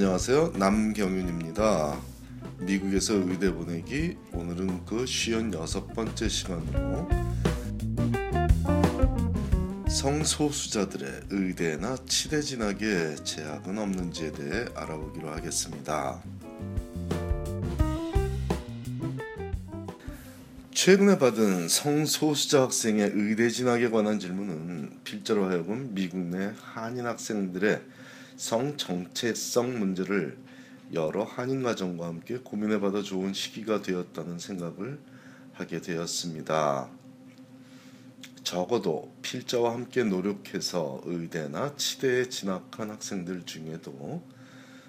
안녕하세요. 남경윤입니다. 미국에서 의대 보내기 오늘은 그 쉬운 여섯 번째 시간으로 성소수자들의 의대나 치대 진학에 제약은 없는지에 대해 알아보기로 하겠습니다. 최근에 받은 성소수자 학생의 의대 진학에 관한 질문은 필자로 하여금 미국 내 한인 학생들의 성 정체성 문제를 여러 한인 가정과 함께 고민해봐도 좋은 시기가 되었다는 생각을 하게 되었습니다. 적어도 필자와 함께 노력해서 의대나 치대에 진학한 학생들 중에도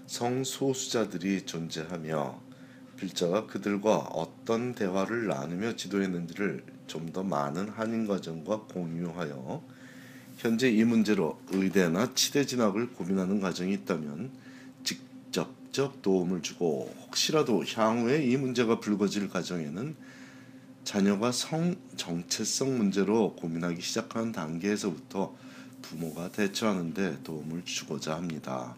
성소수자들이 존재하며 필자가 그들과 어떤 대화를 나누며 지도했는지를 좀 더 많은 한인 가정과 공유하여 현재 이 문제로 의대나 치대 진학을 고민하는 가정이 있다면 직접적 도움을 주고 혹시라도 향후에 이 문제가 불거질 가정에는 자녀가 성 정체성 문제로 고민하기 시작하는 단계에서부터 부모가 대처하는 데 도움을 주고자 합니다.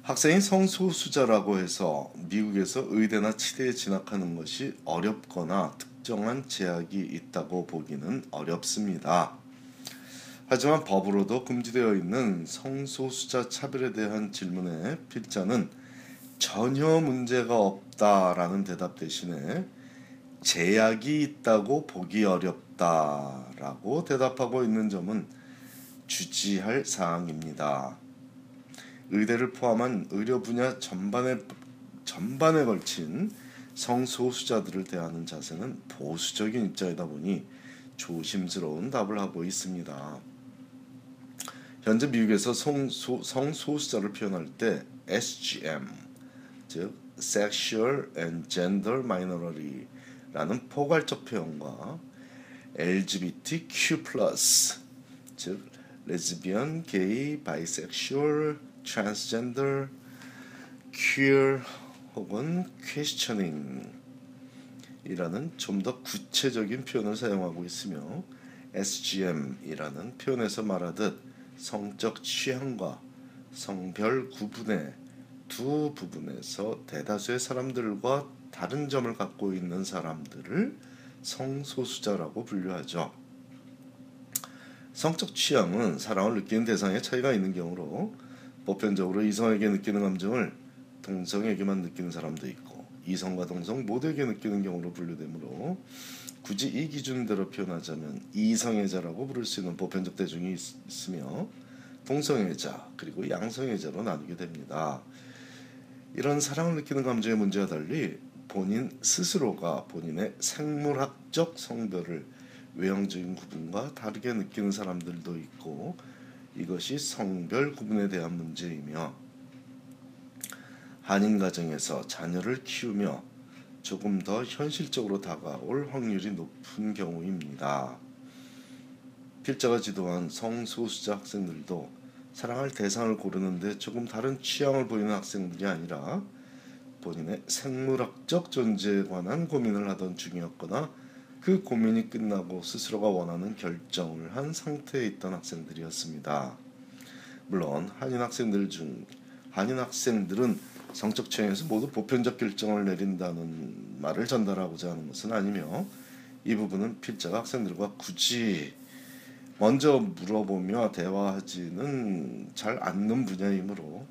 학생이 성소수자라고 해서 미국에서 의대나 치대에 진학하는 것이 어렵거나 특 정한 제약이 있다고 보기는 어렵습니다. 하지만 법으로도 금지되어 있는 성소수자 차별에 대한 질문에 필자는 전혀 문제가 없다라는 대답 대신에 제약이 있다고 보기 어렵다라고 대답하고 있는 점은 주지할 사항입니다. 의대를 포함한 의료 분야 전반에 전반에 걸친 성소수자들을 대하는 자세는 보수적인 입장이다 보니 조심스러운 답을 하고 있습니다. 현재 미국에서 성소, 성소수자를 표현할 때 SGM 즉 Sexual and Gender Minority라는 포괄적 표현과 LGBTQ+ 즉 레즈비언, 게이, bisexual, 트랜스젠더, queer 혹은 questioning 이라는 좀 더 구체적인 표현을 사용하고 있으며 SGM이라는 표현에서 말하듯 성적 취향과 성별 구분의 두 부분에서 대다수의 사람들과 다른 점을 갖고 있는 사람들을 성소수자라고 분류하죠. 성적 취향은 사랑을 느끼는 대상의 차이가 있는 경우로 보편적으로 이성에게 느끼는 감정을 동성에게만 느끼는 사람도 있고 이성과 동성 모두에게 느끼는 경우로 분류되므로 굳이 이 기준대로 표현하자면 이성애자라고 부를 수 있는 보편적 대중이 있으며 동성애자 그리고 양성애자로 나누게 됩니다. 이런 사랑을 느끼는 감정의 문제와 달리 본인 스스로가 본인의 생물학적 성별을 외형적인 구분과 다르게 느끼는 사람들도 있고 이것이 성별 구분에 대한 문제이며 한인 가정에서 자녀를 키우며 조금 더 현실적으로 다가올 확률이 높은 경우입니다. 필자가 지도한 성소수자 학생들도 사랑할 대상을 고르는데 조금 다른 취향을 보이는 학생들이 아니라 본인의 생물학적 존재에 관한 고민을 하던 중이었거나 그 고민이 끝나고 스스로가 원하는 결정을 한 상태에 있던 학생들이었습니다. 물론 한인 학생들 중 한인 학생들은 성적 취향에서 모두 보편적 결정을 내린다는 말을 전달하고자 하는 것은 아니며 이 부분은 필자가 학생들과 굳이 먼저 물어보며 대화하지는 잘 않는 분야이므로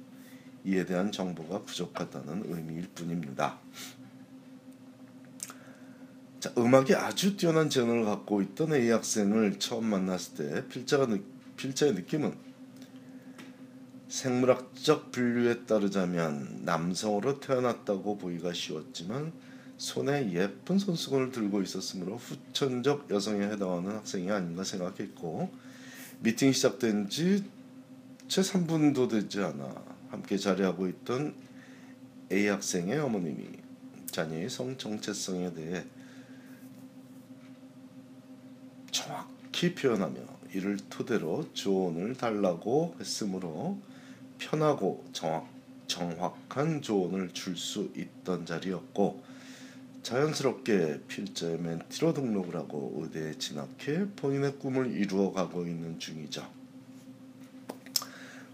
이에 대한 정보가 부족하다는 의미일 뿐입니다. 자, 음악에 아주 뛰어난 재능을 갖고 있던 A 학생을 처음 만났을 때 필자가 느, 필자의 느낌은 생물학적 분류에 따르자면 남성으로 태어났다고 보기가 쉬웠지만 손에 예쁜 손수건을 들고 있었으므로 후천적 여성에 해당하는 학생이 아닌가 생각했고 미팅이 시작된 지 채 3분도 되지 않아 함께 자리하고 있던 A 학생의 어머님이 자녀의 성 정체성에 대해 정확히 표현하며 이를 토대로 조언을 달라고 했으므로 편하고 정확, 정확한 조언을 줄 수 있던 자리였고 자연스럽게 필자의 멘티로 등록을 하고 의대에 진학해 본인의 꿈을 이루어가고 있는 중이죠.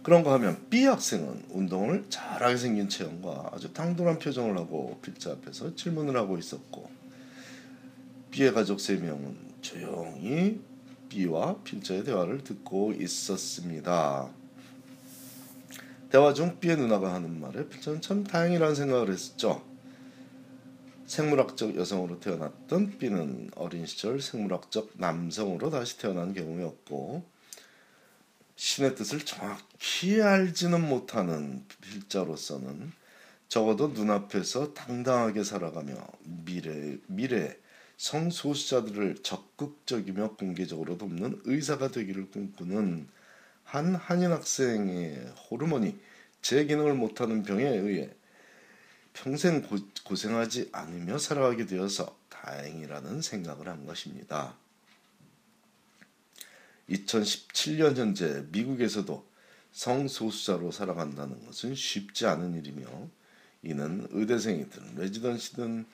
그런가 하면 B 학생은 운동을 잘하게 생긴 체형과 아주 당돌한 표정을 하고 필자 앞에서 질문을 하고 있었고 B의 가족 세 명은 조용히 B와 필자의 대화를 듣고 있었습니다. 대화 중 B의 누나가 하는 말에 필자는 참 다행이라는 생각을 했었죠. 생물학적 여성으로 태어났던 B는 어린 시절 생물학적 남성으로 다시 태어난 경우였고 신의 뜻을 정확히 알지는 못하는 필자로서는 적어도 눈앞에서 당당하게 살아가며 미래 미래 성소수자들을 적극적이며 공개적으로 돕는 의사가 되기를 꿈꾸는 한 한인 학생의 호르몬이 제 기능을 못하는 병에 의해 평생 고, 고생하지 않으며 살아가게 되어서 다행이라는 생각을 한 것입니다. 2017년 현재 미국에서도 성소수자로 살아간다는 것은 쉽지 않은 일이며 이는 의대생이든 레지던시든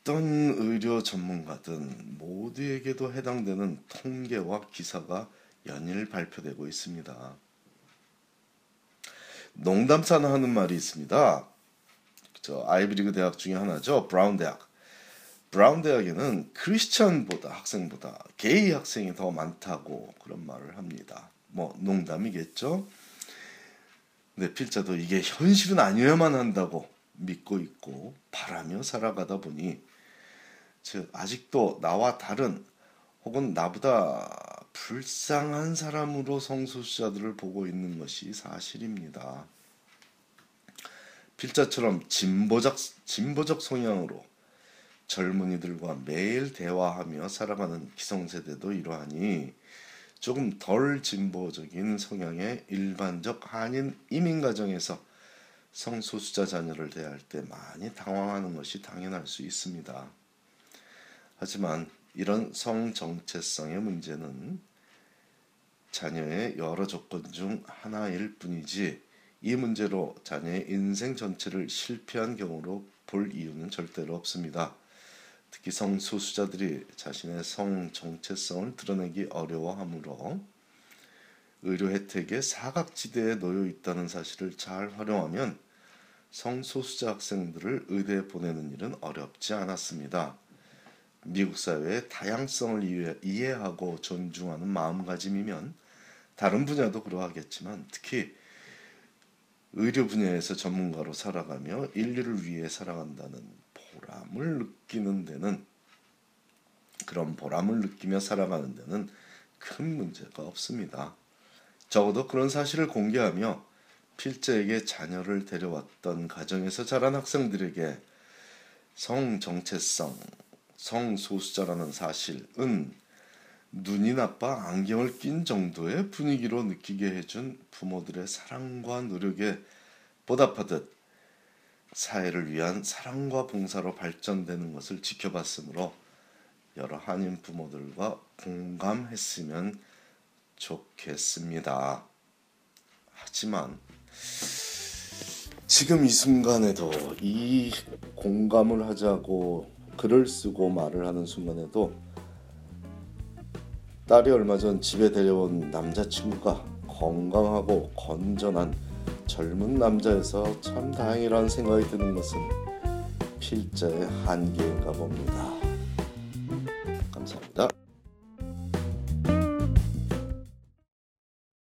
어떤 의료 전문가든 모두에게도 해당되는 통계와 기사가 연일 발표되고 있습니다. 농담사나 하는 말이 있습니다. 저 아이비리그 대학 중에 하나죠. 브라운 대학. 브라운 대학에는 크리스천보다 학생보다 게이 학생이 더 많다고 그런 말을 합니다. 뭐 농담이겠죠. 네, 필자도 이게 현실은 아니어야만 한다고 믿고 있고 바라며 살아가다 보니 즉 아직도 나와 다른 혹은 나보다 불쌍한 사람으로 성소수자들을 보고 있는 것이 사실입니다. 필자처럼 진보적 진보적 성향으로 젊은이들과 매일 대화하며 살아가는 기성세대도 이러하니 조금 덜 진보적인 성향의 일반적 한인 이민 가정에서 성소수자 자녀를 대할 때 많이 당황하는 것이 당연할 수 있습니다. 하지만 이런 성 정체성의 문제는 자녀의 여러 조건 중 하나일 뿐이지 이 문제로 자녀의 인생 전체를 실패한 경우로 볼 이유는 절대로 없습니다. 특히 성소수자들이 자신의 성 정체성을 드러내기 어려워하므로 의료 혜택의 사각지대에 놓여 있다는 사실을 잘 활용하면 성소수자 학생들을 의대에 보내는 일은 어렵지 않았습니다. 미국 사회의 다양성을 이해하고 존중하는 마음가짐이면 다른 분야도 그러하겠지만 특히 의료 분야에서 전문가로 살아가며 인류를 위해 살아간다는 보람을 느끼는 데는 그런 보람을 느끼며 살아가는 데는 큰 문제가 없습니다. 적어도 그런 사실을 공개하며 필자에게 자녀를 데려왔던 가정에서 자란 학생들에게 성 정체성, 성소수자라는 사실은 눈이 나빠 안경을 낀 정도의 분위기로 느끼게 해준 부모들의 사랑과 노력에 보답하듯 사회를 위한 사랑과 봉사로 발전되는 것을 지켜봤으므로 여러 한인 부모들과 공감했으면 좋겠습니다. 하지만 지금 이 순간에도 이 공감을 하자고 글을 쓰고 말을 하는 순간에도 딸이 얼마 전 집에 데려온 남자친구가 건강하고 건전한 젊은 남자에서 참 다행이라는 생각이 드는 것은 필자의 한계인가 봅니다.